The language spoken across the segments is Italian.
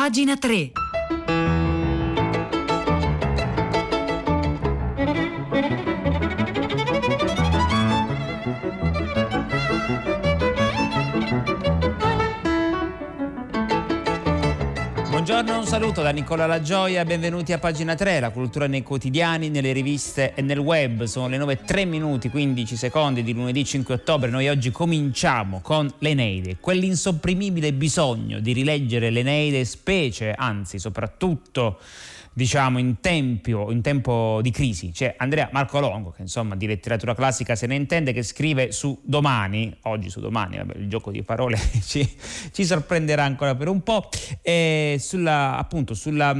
Pagina 3. Saluto da Nicola La Gioia, benvenuti a pagina 3, la cultura nei quotidiani, nelle riviste e nel web. Sono le 9 3 minuti 15 secondi di lunedì 5 ottobre. Noi oggi cominciamo con l'Eneide, quell'insopprimibile bisogno di rileggere l'Eneide, specie, anzi soprattutto diciamo in tempo, in tempo di crisi. C'è Andrea Marco Longo, che insomma di letteratura classica se ne intende, che scrive su Domani, oggi su Domani, vabbè, il gioco di parole ci, ci, sorprenderà ancora per un po', e sulla, appunto sulla,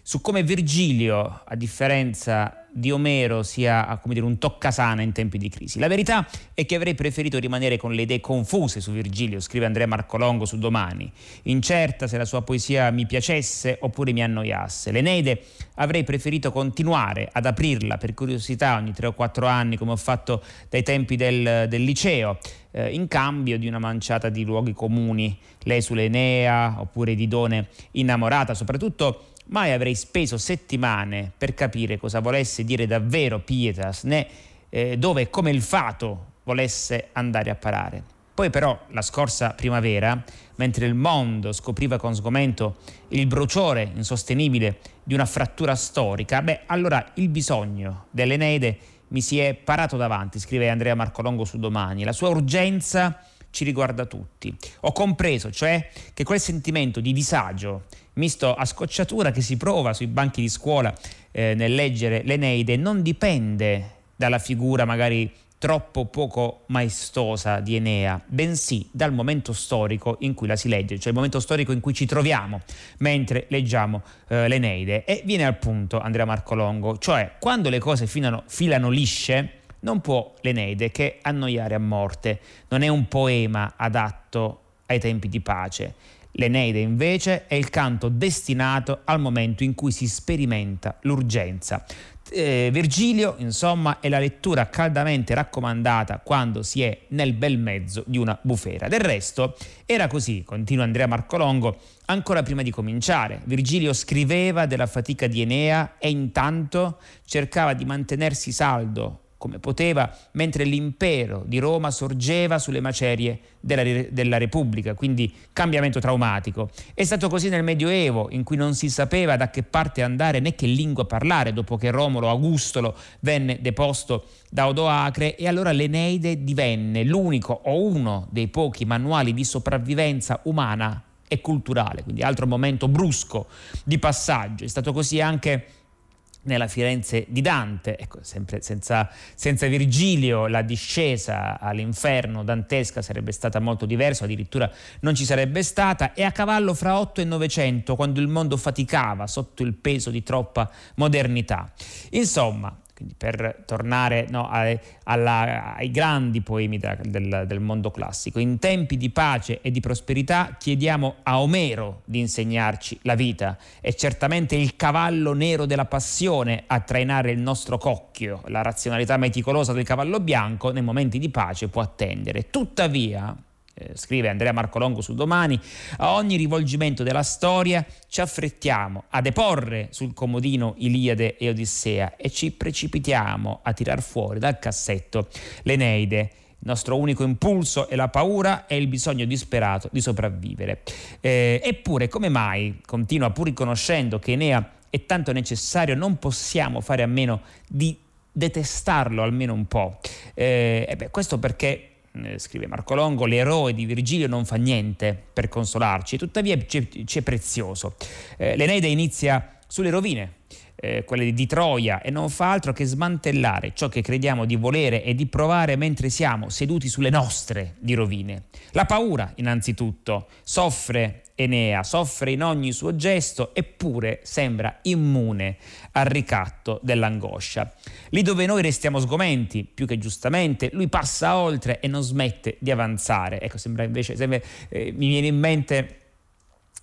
su come Virgilio, a differenza di Omero sia come dire, un toccasana in tempi di crisi. La verità è che avrei preferito rimanere con le idee confuse su Virgilio, scrive Andrea Marcolongo su Domani, incerta se la sua poesia mi piacesse oppure mi annoiasse. L'Eneide avrei preferito continuare ad aprirla per curiosità ogni tre o quattro anni come ho fatto dai tempi del, del liceo, eh, in cambio di una manciata di luoghi comuni, lei sull'Enea oppure di Done innamorata, soprattutto Mai avrei speso settimane per capire cosa volesse dire davvero Pietas, né eh, dove e come il fato volesse andare a parare. Poi però la scorsa primavera, mentre il mondo scopriva con sgomento il bruciore insostenibile di una frattura storica, beh, allora il bisogno dell'Eneide mi si è parato davanti, scrive Andrea Marcolongo su Domani. La sua urgenza ci riguarda tutti. Ho compreso, cioè, che quel sentimento di disagio misto a scocciatura che si prova sui banchi di scuola eh, nel leggere l'Eneide non dipende dalla figura magari troppo poco maestosa di Enea, bensì dal momento storico in cui la si legge, cioè il momento storico in cui ci troviamo mentre leggiamo eh, l'Eneide. E viene al punto Andrea Marcolongo, cioè quando le cose filano, filano lisce, non può l'Eneide che annoiare a morte, non è un poema adatto ai tempi di pace. L'Eneide invece è il canto destinato al momento in cui si sperimenta l'urgenza. Eh, Virgilio, insomma, è la lettura caldamente raccomandata quando si è nel bel mezzo di una bufera. Del resto era così, continua Andrea Marcolongo, ancora prima di cominciare. Virgilio scriveva della fatica di Enea e intanto cercava di mantenersi saldo come poteva, mentre l'impero di Roma sorgeva sulle macerie della, della, Repubblica, quindi cambiamento traumatico. È stato così nel Medioevo, in cui non si sapeva da che parte andare né che lingua parlare, dopo che Romolo Augustolo venne deposto da Odoacre, e allora l'Eneide divenne l'unico o uno dei pochi manuali di sopravvivenza umana e culturale, quindi altro momento brusco di passaggio. È stato così anche nella Firenze di Dante, ecco, sempre senza, senza, Virgilio la discesa all'inferno dantesca sarebbe stata molto diversa, addirittura non ci sarebbe stata, e a cavallo fra 8 e 900, quando il mondo faticava sotto il peso di troppa modernità. Insomma, quindi per tornare no, a, alla, ai grandi poemi da, del, del, mondo classico, in tempi di pace e di prosperità chiediamo a Omero di insegnarci la vita. È certamente il cavallo nero della passione a trainare il nostro cocchio. La razionalità meticolosa del cavallo bianco nei momenti di pace può attendere. Tuttavia, eh, scrive Andrea Marcolongo su Domani, a ogni rivolgimento della storia ci affrettiamo a deporre sul comodino Iliade e Odissea e ci precipitiamo a tirar fuori dal cassetto l'Eneide. Il nostro unico impulso è la paura e il bisogno disperato di sopravvivere. Eh, eppure, come mai, continua pur riconoscendo che Enea è tanto necessario, non possiamo fare a meno di detestarlo almeno un po'. Eh, beh, questo perché scrive Marco Longo, l'eroe di Virgilio non fa niente per consolarci, tuttavia c'è, c'è prezioso. Eh, L'Eneide inizia sulle rovine, eh, quelle di Troia, e non fa altro che smantellare ciò che crediamo di volere e di provare mentre siamo seduti sulle nostre di rovine. La paura, innanzitutto, soffre Enea soffre in ogni suo gesto eppure sembra immune al ricatto dell'angoscia. Lì dove noi restiamo sgomenti, più che giustamente, lui passa oltre e non smette di avanzare. Ecco, sembra invece, sembra, eh, mi viene in mente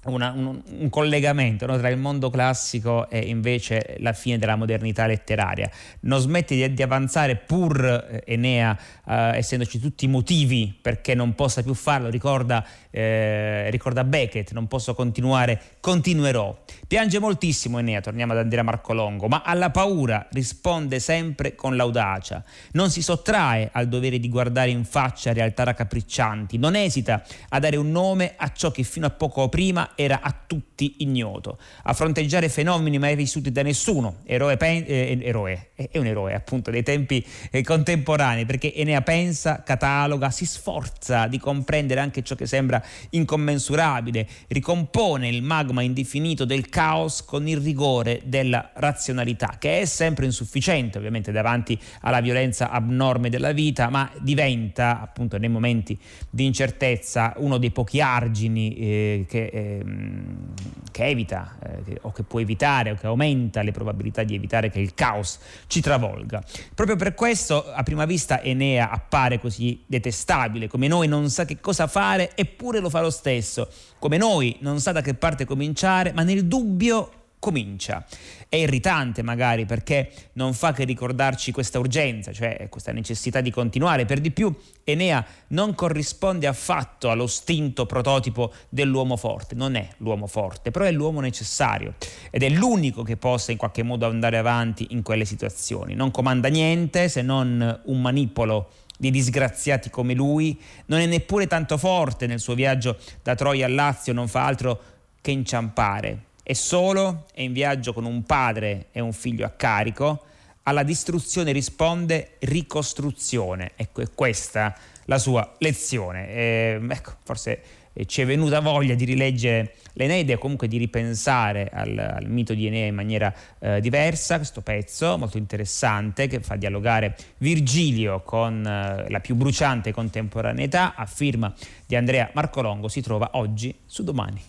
una, un, un, collegamento no, tra il mondo classico e invece la fine della modernità letteraria. Non smette di, di avanzare pur eh, Enea, eh, essendoci tutti i motivi perché non possa più farlo, ricorda, eh, ricorda Beckett, non posso continuare, continuerò. Piange moltissimo Enea, torniamo ad Andrea Marcolongo, ma alla paura risponde sempre con l'audacia. Non si sottrae al dovere di guardare in faccia realtà raccapriccianti, non esita a dare un nome a ciò che fino a poco prima era a tutti ignoto, a fronteggiare fenomeni mai vissuti da nessuno, eroe, pen- eh, eroe è un eroe appunto dei tempi eh, contemporanei, perché Enea pensa, cataloga, si sforza di comprendere anche ciò che sembra incommensurabile, ricompone il magma indefinito del caos con il rigore della razionalità, che è sempre insufficiente ovviamente davanti alla violenza abnorme della vita, ma diventa appunto nei momenti di incertezza uno dei pochi argini eh, che, eh, che, evita eh, o che può evitare o che aumenta le probabilità di evitare che il caos ci travolga. Proprio per questo a prima vista Enea appare così detestabile, come noi non sa che cosa fare eppure lo fa lo stesso, come noi non sa da che parte cominciare, ma nel dubbio comincia. È irritante magari perché non fa che ricordarci questa urgenza, cioè questa necessità di continuare. Per di più, Enea non corrisponde affatto allo stinto prototipo dell'uomo forte, non è l'uomo forte, però è l'uomo necessario ed è l'unico che possa in qualche modo andare avanti in quelle situazioni. Non comanda niente se non un manipolo di disgraziati come lui, non è neppure tanto forte nel suo viaggio da Troia a Lazio, non fa altro che inciampare è solo, è in viaggio con un padre e un figlio a carico, alla distruzione risponde ricostruzione. Ecco, è questa la sua lezione. E, ecco, forse eh, ci è venuta voglia di rileggere l'Eneide o comunque di ripensare al, al, mito di Enea in maniera eh, diversa, questo pezzo molto interessante che fa dialogare Virgilio con eh, la più bruciante contemporaneità a firma di Andrea Marcolongo si trova oggi su Domani.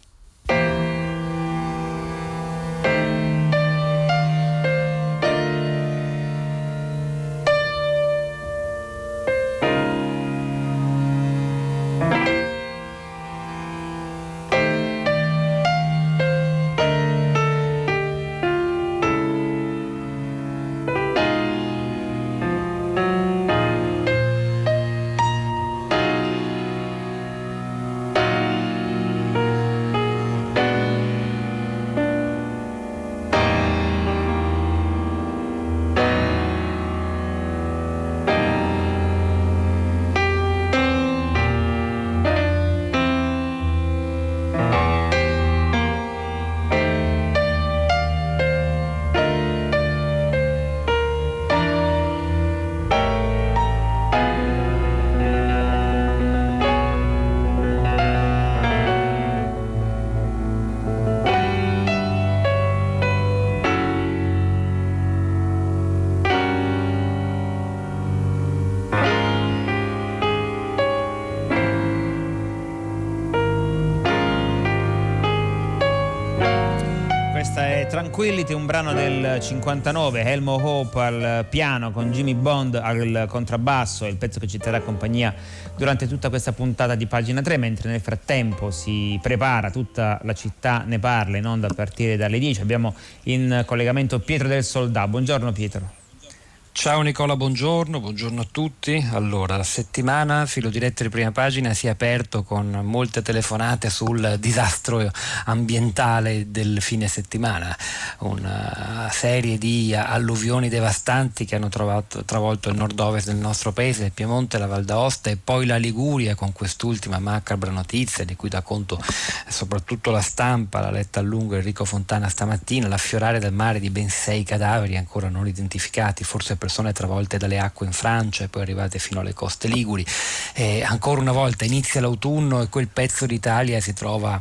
Tranquillity, un brano del 59, Helmo Hope al piano con Jimmy Bond al contrabbasso, il pezzo che ci terrà compagnia durante tutta questa puntata di pagina 3, mentre nel frattempo si prepara tutta la città, ne parla in onda a partire dalle 10. Abbiamo in collegamento Pietro del Soldà. Buongiorno Pietro. Ciao Nicola, buongiorno, buongiorno a tutti. Allora, la settimana filo diretto di prima pagina si è aperto con molte telefonate sul disastro ambientale del fine settimana, una serie di alluvioni devastanti che hanno trovato, travolto il nord-ovest del nostro paese, il Piemonte, la Val d'Aosta e poi la Liguria con quest'ultima macabra notizia di cui dà conto soprattutto la stampa, l'ha letta a lungo Enrico Fontana stamattina, l'affiorare del mare di ben sei cadaveri ancora non identificati, forse persone travolte dalle acque in Francia e poi arrivate fino alle coste liguri. E ancora una volta inizia l'autunno e quel pezzo d'Italia si trova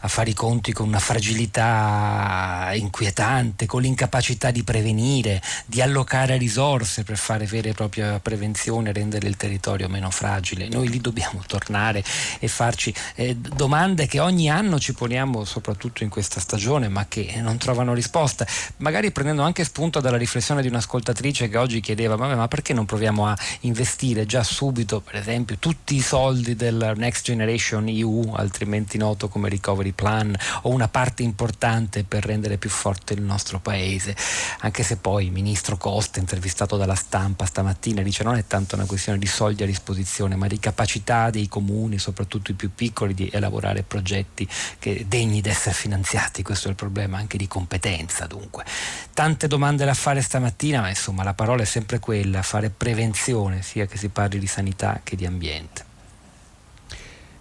a fare i conti con una fragilità inquietante, con l'incapacità di prevenire, di allocare risorse per fare vera e propria prevenzione, rendere il territorio meno fragile. Noi lì dobbiamo tornare e farci eh, domande che ogni anno ci poniamo, soprattutto in questa stagione, ma che non trovano risposta. Magari prendendo anche spunto dalla riflessione di un'ascoltatrice che oggi chiedeva ma, ma perché non proviamo a investire già subito, per esempio, tutti i soldi del Next Generation EU, altrimenti noto come Recovery Plan, o una parte importante per rendere più forte il nostro paese, anche se poi il ministro Costa, intervistato dalla stampa stamattina, dice non è tanto una questione di soldi a disposizione, ma di capacità dei comuni, soprattutto i più piccoli, di elaborare progetti che, degni di essere finanziati, questo è il problema anche di competenza dunque. Tante domande da fare stamattina, ma insomma la parola è sempre quella, fare prevenzione, sia che si parli di sanità che di ambiente.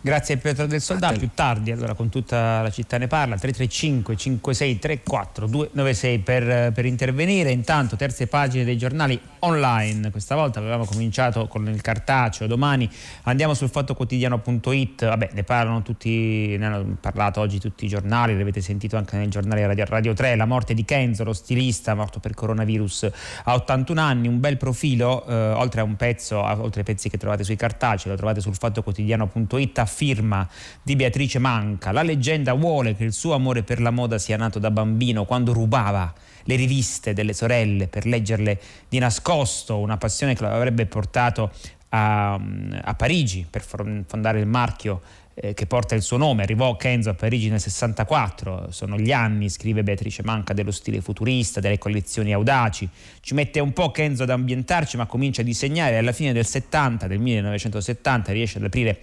Grazie a Pietro del Soldato, più tardi allora con tutta la città ne parla, 335 56 34 296 per, per intervenire, intanto terze pagine dei giornali online, questa volta avevamo cominciato con il cartaceo, domani andiamo sul fattoquotidiano.it, vabbè ne parlano tutti, ne hanno parlato oggi tutti i giornali, l'avete sentito anche nel giornale Radio, Radio 3, la morte di Kenzo, lo stilista morto per coronavirus a 81 anni, un bel profilo, eh, oltre a un pezzo, oltre ai pezzi che trovate sui cartacei, lo trovate sul fattoquotidiano.it firma di Beatrice Manca. La leggenda vuole che il suo amore per la moda sia nato da bambino quando rubava le riviste delle sorelle per leggerle di nascosto, una passione che lo avrebbe portato a, a Parigi per fondare il marchio eh, che porta il suo nome. Arrivò Kenzo a Parigi nel 64, sono gli anni, scrive Beatrice Manca, dello stile futurista, delle collezioni audaci. Ci mette un po' Kenzo ad ambientarci, ma comincia a disegnare alla fine del 70, del 1970, riesce ad aprire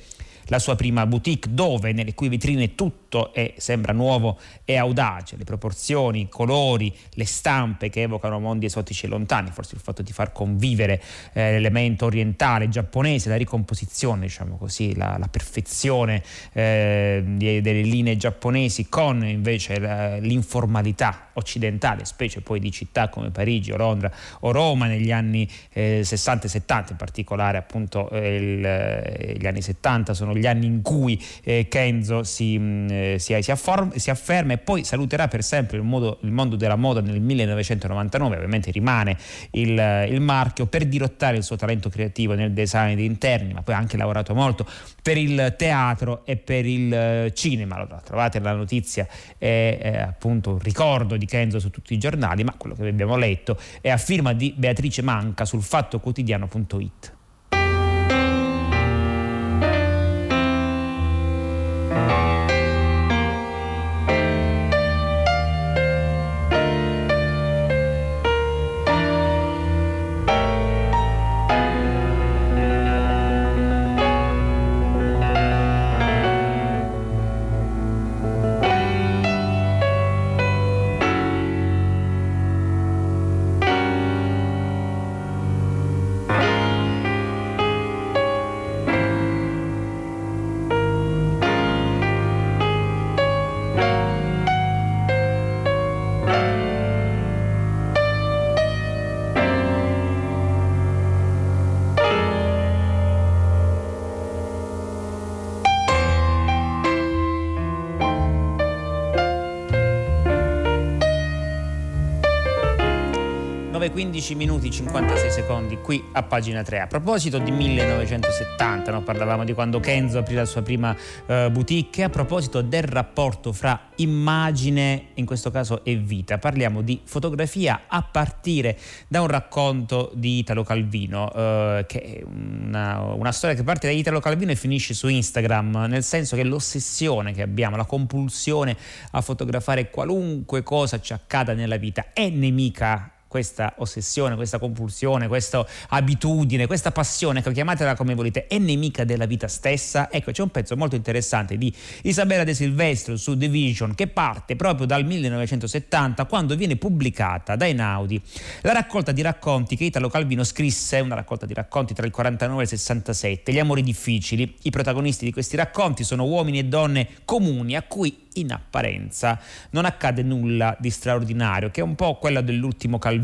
la sua prima boutique dove nelle cui vetrine tutto è, sembra nuovo e audace, le proporzioni, i colori, le stampe che evocano mondi esotici e lontani, forse il fatto di far convivere eh, l'elemento orientale, giapponese, la ricomposizione, diciamo così, la, la perfezione eh, delle linee giapponesi con invece la, l'informalità occidentale, specie poi di città come Parigi o Londra o Roma negli anni eh, 60 e 70, in particolare appunto eh, il, eh, gli anni 70 sono gli anni in cui eh, Kenzo si, mm, eh, si, si, afform, si, afferma e poi saluterà per sempre il, modo, il, mondo della moda nel 1999, ovviamente rimane il, il, marchio per dirottare il suo talento creativo nel design di interni, ma poi ha anche lavorato molto per il teatro e per il eh, cinema. Allora, trovate la notizia, è, è appunto un ricordo di Kenzo su tutti i giornali, ma quello che abbiamo letto è a firma di Beatrice Manca sul fattoquotidiano.it. 15 minuti 56 secondi qui a pagina 3. A proposito di 1970, no? parlavamo di quando Kenzo aprì la sua prima uh, boutique, a proposito del rapporto fra immagine, in questo caso e vita, parliamo di fotografia a partire da un racconto di Italo Calvino, uh, che è una, una storia che parte da Italo Calvino e finisce su Instagram, nel senso che l'ossessione che abbiamo, la compulsione a fotografare qualunque cosa ci accada nella vita è nemica questa ossessione, questa compulsione, questa abitudine, questa passione, ecco, chiamatela come volete, è nemica della vita stessa? Ecco, c'è un pezzo molto interessante di Isabella De Silvestro su The Vision che parte proprio dal 1970 quando viene pubblicata da Einaudi la raccolta di racconti che Italo Calvino scrisse, una raccolta di racconti tra il 49 e il 67, Gli amori difficili. I protagonisti di questi racconti sono uomini e donne comuni a cui in apparenza non accade nulla di straordinario, che è un po' quella dell'ultimo Calvino.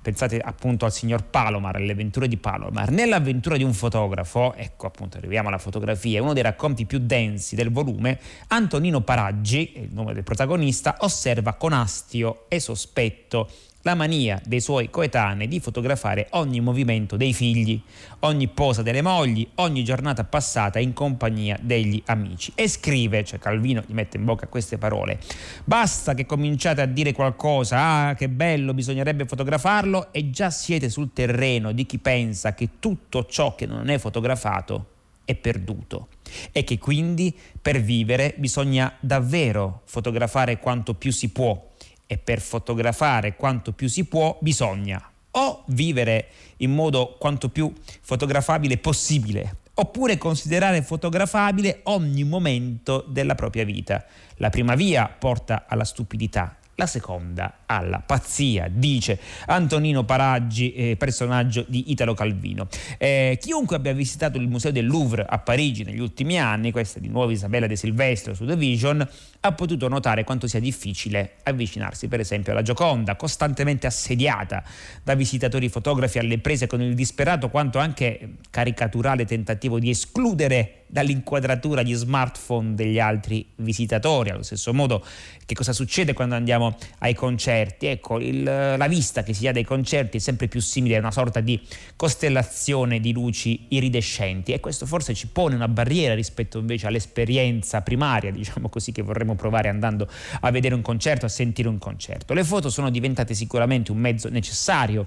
Pensate appunto al signor Palomar, alle avventure di Palomar. Nell'avventura di un fotografo, ecco appunto arriviamo alla fotografia, uno dei racconti più densi del volume, Antonino Paraggi, il nome del protagonista, osserva con astio e sospetto la mania dei suoi coetanei di fotografare ogni movimento dei figli, ogni posa delle mogli, ogni giornata passata in compagnia degli amici. E scrive, cioè Calvino gli mette in bocca queste parole, basta che cominciate a dire qualcosa, ah che bello, bisognerebbe fotografarlo e già siete sul terreno di chi pensa che tutto ciò che non è fotografato è perduto e che quindi per vivere bisogna davvero fotografare quanto più si può e per fotografare quanto più si può bisogna o vivere in modo quanto più fotografabile possibile, oppure considerare fotografabile ogni momento della propria vita. La prima via porta alla stupidità, la seconda alla pazzia, dice Antonino Paraggi, eh, personaggio di Italo Calvino. Eh, chiunque abbia visitato il Museo del Louvre a Parigi negli ultimi anni, questa di nuovo Isabella De Silvestro su The Vision, ha potuto notare quanto sia difficile avvicinarsi per esempio alla Gioconda, costantemente assediata da visitatori fotografi alle prese con il disperato quanto anche caricaturale tentativo di escludere dall'inquadratura gli smartphone degli altri visitatori. Allo stesso modo, che cosa succede quando andiamo ai concerti? Ecco, il, la vista che si ha dai concerti è sempre più simile a una sorta di costellazione di luci iridescenti e questo forse ci pone una barriera rispetto invece all'esperienza primaria, diciamo così, che vorremmo provare andando a vedere un concerto, a sentire un concerto. Le foto sono diventate sicuramente un mezzo necessario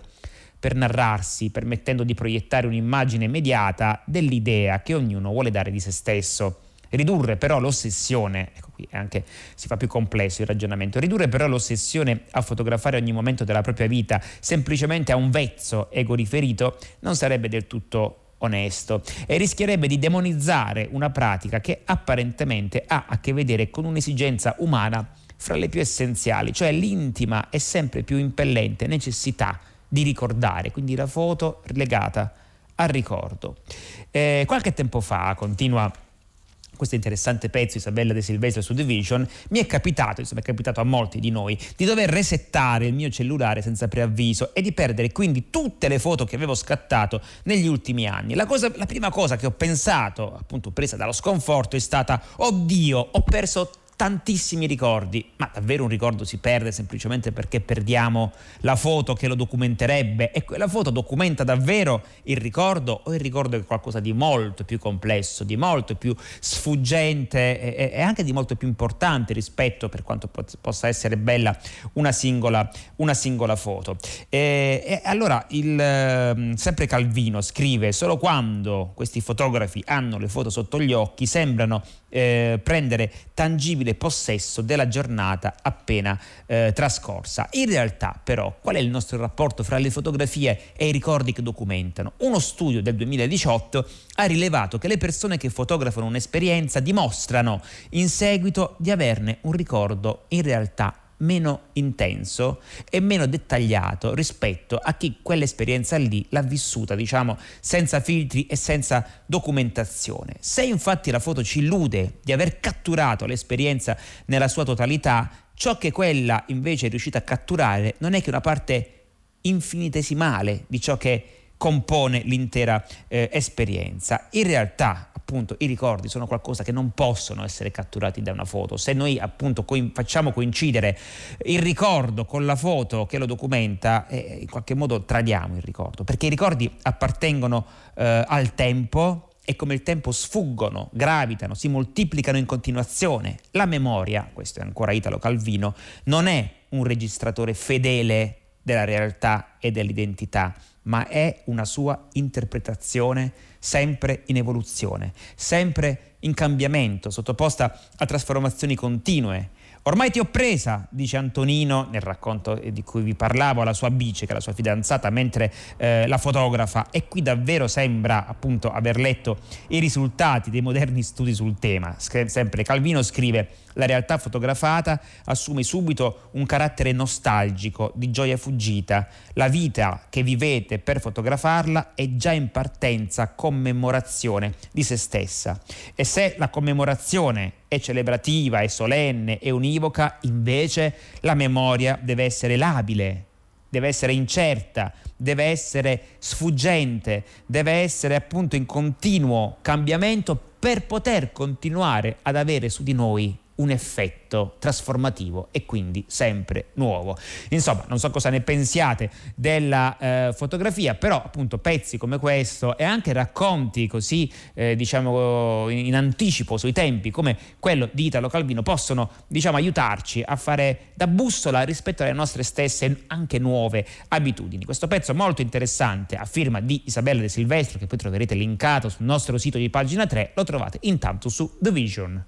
per narrarsi, permettendo di proiettare un'immagine immediata dell'idea che ognuno vuole dare di se stesso. Ridurre però l'ossessione, ecco qui anche si fa più complesso il ragionamento, ridurre però l'ossessione a fotografare ogni momento della propria vita semplicemente a un vezzo ego riferito non sarebbe del tutto onesto e rischierebbe di demonizzare una pratica che apparentemente ha a che vedere con un'esigenza umana fra le più essenziali, cioè l'intima e sempre più impellente necessità di ricordare, quindi la foto legata al ricordo. Eh, qualche tempo fa, continua questo interessante pezzo Isabella De Silvestro su Division, mi è capitato, insomma è capitato a molti di noi, di dover resettare il mio cellulare senza preavviso e di perdere quindi tutte le foto che avevo scattato negli ultimi anni. La, cosa, la prima cosa che ho pensato, appunto presa dallo sconforto, è stata, oddio, ho perso tantissimi ricordi, ma davvero un ricordo si perde semplicemente perché perdiamo la foto che lo documenterebbe e quella foto documenta davvero il ricordo o il ricordo è qualcosa di molto più complesso, di molto più sfuggente e, e anche di molto più importante rispetto per quanto po- possa essere bella una singola, una singola foto. E, e allora il, ehm, sempre Calvino scrive solo quando questi fotografi hanno le foto sotto gli occhi sembrano eh, prendere tangibile possesso della giornata appena eh, trascorsa. In realtà però qual è il nostro rapporto fra le fotografie e i ricordi che documentano? Uno studio del 2018 ha rilevato che le persone che fotografano un'esperienza dimostrano in seguito di averne un ricordo in realtà meno intenso e meno dettagliato rispetto a chi quell'esperienza lì l'ha vissuta, diciamo, senza filtri e senza documentazione. Se infatti la foto ci illude di aver catturato l'esperienza nella sua totalità, ciò che quella invece è riuscita a catturare non è che una parte infinitesimale di ciò che compone l'intera eh, esperienza. In realtà, appunto, i ricordi sono qualcosa che non possono essere catturati da una foto. Se noi appunto co- facciamo coincidere il ricordo con la foto che lo documenta, eh, in qualche modo tradiamo il ricordo, perché i ricordi appartengono eh, al tempo, e come il tempo sfuggono, gravitano, si moltiplicano in continuazione. La memoria, questo è ancora Italo Calvino, non è un registratore fedele della realtà e dell'identità, ma è una sua interpretazione sempre in evoluzione, sempre in cambiamento, sottoposta a trasformazioni continue. Ormai ti ho presa, dice Antonino nel racconto di cui vi parlavo, alla sua bice, che è la sua fidanzata, mentre eh, la fotografa. E qui davvero sembra appunto aver letto i risultati dei moderni studi sul tema. sempre Calvino scrive la realtà fotografata assume subito un carattere nostalgico, di gioia fuggita. La vita che vivete per fotografarla è già in partenza commemorazione di se stessa. E se la commemorazione è celebrativa, è solenne, è univoca, invece la memoria deve essere labile, deve essere incerta, deve essere sfuggente, deve essere appunto in continuo cambiamento per poter continuare ad avere su di noi un effetto trasformativo e quindi sempre nuovo. Insomma, non so cosa ne pensiate della eh, fotografia, però appunto pezzi come questo e anche racconti così eh, diciamo in anticipo sui tempi come quello di Italo Calvino possono diciamo aiutarci a fare da bussola rispetto alle nostre stesse anche nuove abitudini. Questo pezzo molto interessante a firma di Isabella De Silvestro che poi troverete linkato sul nostro sito di pagina 3 lo trovate intanto su The Vision.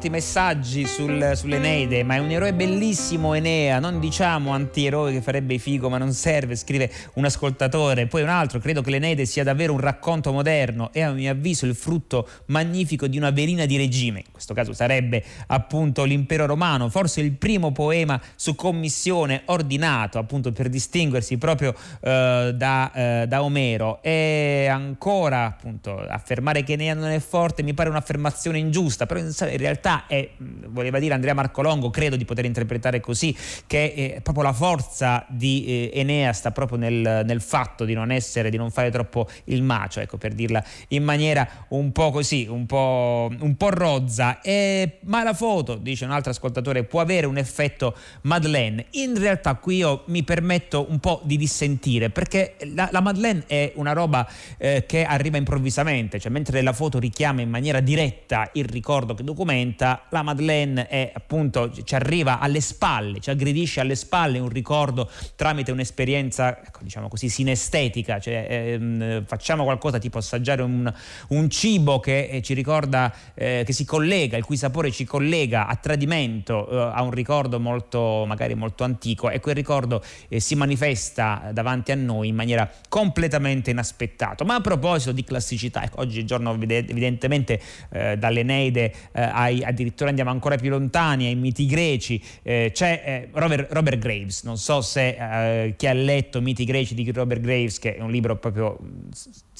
Molti messaggi sul, sull'Eneide, ma è un eroe bellissimo Enea, non diciamo antieroe che farebbe figo ma non serve, scrive un ascoltatore. Poi un altro, credo che l'Eneide sia davvero un racconto moderno e a mio avviso il frutto magnifico di una velina di regime. In questo caso sarebbe appunto l'impero romano, forse il primo poema su commissione ordinato appunto per distinguersi proprio eh, da, eh, da Omero. E ancora appunto affermare che Enea non è forte mi pare un'affermazione ingiusta, però in realtà realtà è, voleva dire Andrea Marcolongo, credo di poter interpretare così, che è proprio la forza di eh, Enea sta proprio nel, nel, fatto di non essere, di non fare troppo il macio, ecco, per dirla in maniera un po' così, un po', un po rozza. E, ma la foto, dice un altro ascoltatore, può avere un effetto Madeleine. In realtà qui io mi permetto un po' di dissentire, perché la, la Madeleine è una roba eh, che arriva improvvisamente, cioè mentre la foto richiama in maniera diretta il ricordo che documenta, momenta la Madeleine è appunto ci arriva alle spalle, ci aggredisce alle spalle un ricordo tramite un'esperienza, ecco, diciamo così, sinestetica, cioè ehm, facciamo qualcosa tipo assaggiare un, un cibo che eh, ci ricorda, eh, che si collega, il cui sapore ci collega a tradimento eh, a un ricordo molto, magari molto antico e quel ricordo eh, si manifesta davanti a noi in maniera completamente inaspettata. Ma a proposito di classicità, ecco, oggi giorno evidentemente eh, dall'Eneide eh, ai addirittura andiamo ancora più lontani, ai miti greci, eh, c'è eh, Robert, Robert, Graves, non so se eh, chi ha letto Miti greci di Robert Graves, che è un libro proprio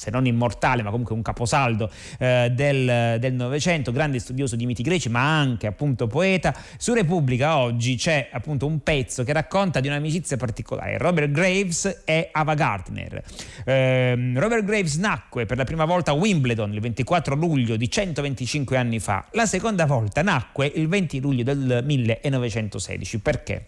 se non immortale, ma comunque un caposaldo eh, del Novecento, grande studioso di miti greci, ma anche appunto poeta. Su Repubblica oggi c'è appunto un pezzo che racconta di un'amicizia particolare, Robert Graves e Ava Gardner. Eh, Robert Graves nacque per la prima volta a Wimbledon il 24 luglio di 125 anni fa, la seconda volta nacque il 20 luglio del 1916. Perché?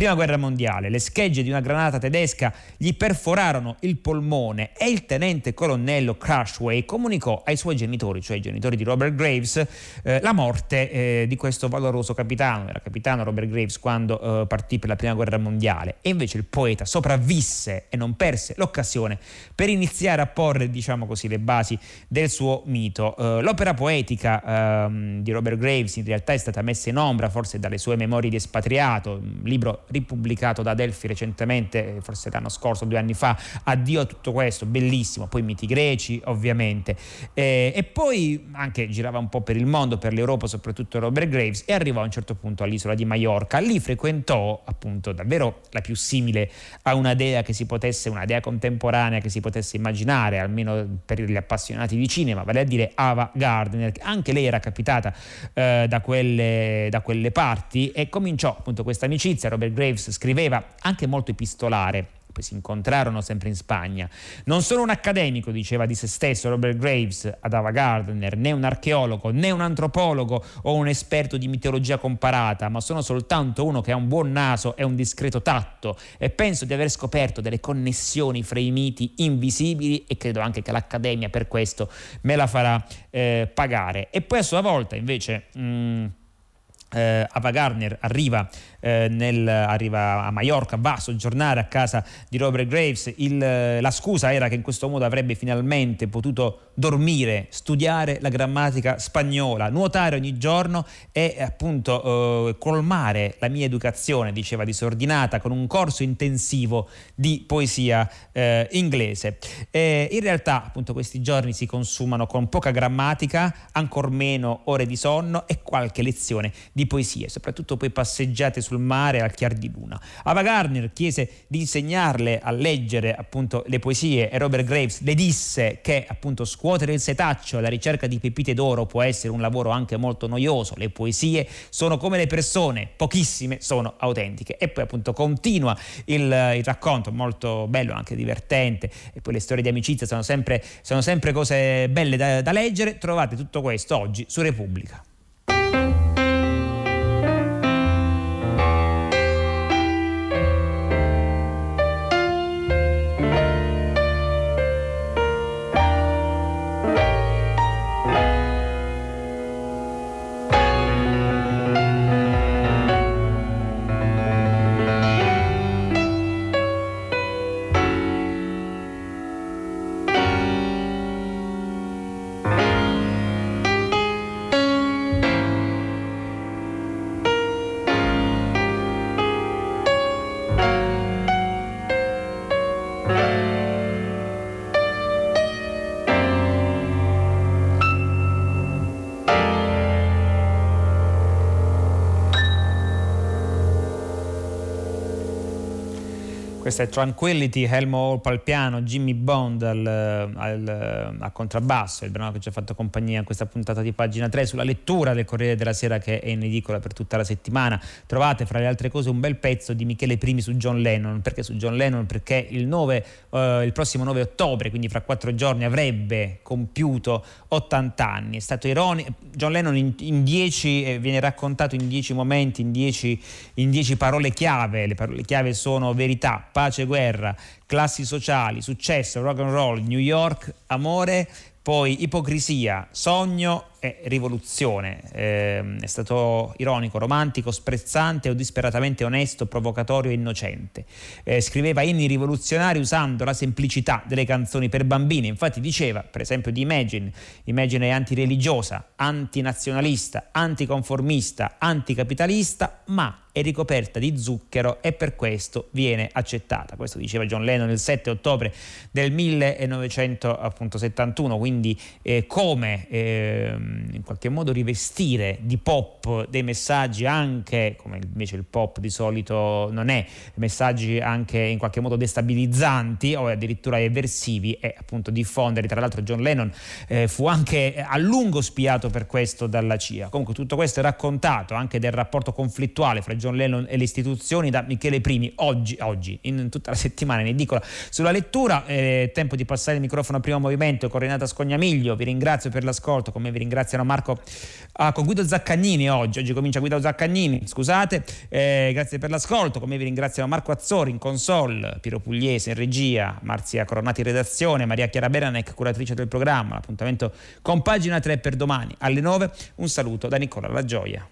Prima guerra mondiale, le schegge di una granata tedesca gli perforarono il polmone e il tenente colonnello Crushway comunicò ai suoi genitori, cioè ai genitori di Robert Graves, eh, la morte eh, di questo valoroso capitano. Era capitano Robert Graves quando eh, partì per la prima guerra mondiale e invece il poeta sopravvisse e non perse l'occasione per iniziare a porre, diciamo così, le basi del suo mito. Eh, l'opera poetica ehm, di Robert Graves in realtà è stata messa in ombra forse dalle sue memorie di espatriato, un libro ripubblicato da Delphi recentemente, eh, forse l'anno scorso, due anni fa, addio a tutto questo, bellissimo, poi miti greci ovviamente, eh, e poi anche girava un po' per il mondo, per l'Europa, soprattutto Robert Graves, e arrivò a un certo punto all'isola di Mallorca, lì frequentò appunto davvero la più simile a una dea che si potesse, una dea contemporanea che si potesse immaginare, almeno per gli appassionati di cinema, vale a dire Ava Gardner, anche lei era capitata eh, da, quelle, da quelle parti e cominciò appunto questa amicizia, Robert Graves scriveva anche molto epistolare poi si incontrarono sempre in Spagna. Non sono un accademico, diceva di se stesso Robert Graves ad Ava Gardner, né un archeologo, né un antropologo o un esperto di mitologia comparata, ma sono soltanto uno che ha un buon naso e un discreto tatto e penso di aver scoperto delle connessioni fra i miti invisibili e credo anche che l'Accademia per questo me la farà eh, pagare. E poi a sua volta invece... Mh, mm, eh, Ava Gardner arriva eh, nel, arriva a Mallorca, va a soggiornare a casa di Robert Graves. Il, la scusa era che in questo modo avrebbe finalmente potuto dormire, studiare la grammatica spagnola, nuotare ogni giorno e appunto eh, colmare la mia educazione, diceva disordinata, con un corso intensivo di poesia eh, inglese. E in realtà appunto questi giorni si consumano con poca grammatica, ancor meno ore di sonno e qualche lezione di poesie, soprattutto poi passeggiate sul mare al chiar di luna. Ava Gardner chiese di insegnarle a leggere appunto le poesie e Robert Graves le disse che appunto scuotere il setaccio alla ricerca di pepite d'oro può essere un lavoro anche molto noioso, le poesie sono come le persone, pochissime sono autentiche. E poi appunto continua il, il racconto, molto bello, anche divertente, e poi le storie di amicizia sono sempre, sono sempre cose belle da, da leggere. Trovate tutto questo oggi su Repubblica. Questa è Tranquility, Helmo Hall al piano, Jimmy Bond al, al, al, contrabbasso, il brano che ci ha fatto compagnia in questa puntata di pagina 3 sulla lettura del Corriere della Sera che è in edicola per tutta la settimana. Trovate fra le altre cose un bel pezzo di Michele Primi su John Lennon. Perché su John Lennon? Perché il, 9, eh, il prossimo 9 ottobre, quindi fra quattro giorni, avrebbe compiuto 80 anni. È stato ironico. John Lennon in, in dieci, eh, viene raccontato in dieci momenti, in dieci, in dieci parole chiave. Le parole chiave sono verità, pace, guerra, classi sociali, successo, rock and roll, New York, amore, poi ipocrisia, sogno e rivoluzione. Eh, è stato ironico, romantico, sprezzante o disperatamente onesto, provocatorio e innocente. Eh, scriveva inni rivoluzionari usando la semplicità delle canzoni per bambini. Infatti diceva, per esempio, di Imagine, Imagine è antireligiosa, antinazionalista, anticonformista, anticapitalista, ma è ricoperta di zucchero e per questo viene accettata. Questo diceva John Lennon il 7 ottobre del 1971, quindi eh, come eh, in qualche modo rivestire di pop dei messaggi anche, come invece il pop di solito non è, messaggi anche in qualche modo destabilizzanti o addirittura eversivi e appunto diffondere. Tra l'altro John Lennon eh, fu anche a lungo spiato per questo dalla CIA. Comunque tutto questo è raccontato anche del rapporto conflittuale fra John Lennon e le istituzioni da Michele Primi oggi, oggi in tutta la settimana in edicola sulla lettura. È tempo di passare il microfono a primo movimento con Renata Scognamiglio. Vi ringrazio per l'ascolto, come vi ringraziano Marco ah, con Guido Zaccagnini oggi. Oggi comincia Guido Zaccagnini, scusate. Eh, grazie per l'ascolto, come vi ringraziano Marco Azzori in console, Piero Pugliese in regia, Marzia Coronati in redazione, Maria Chiara Beranec, curatrice del programma. L'appuntamento con pagina 3 per domani alle 9. Un saluto da Nicola La Gioia.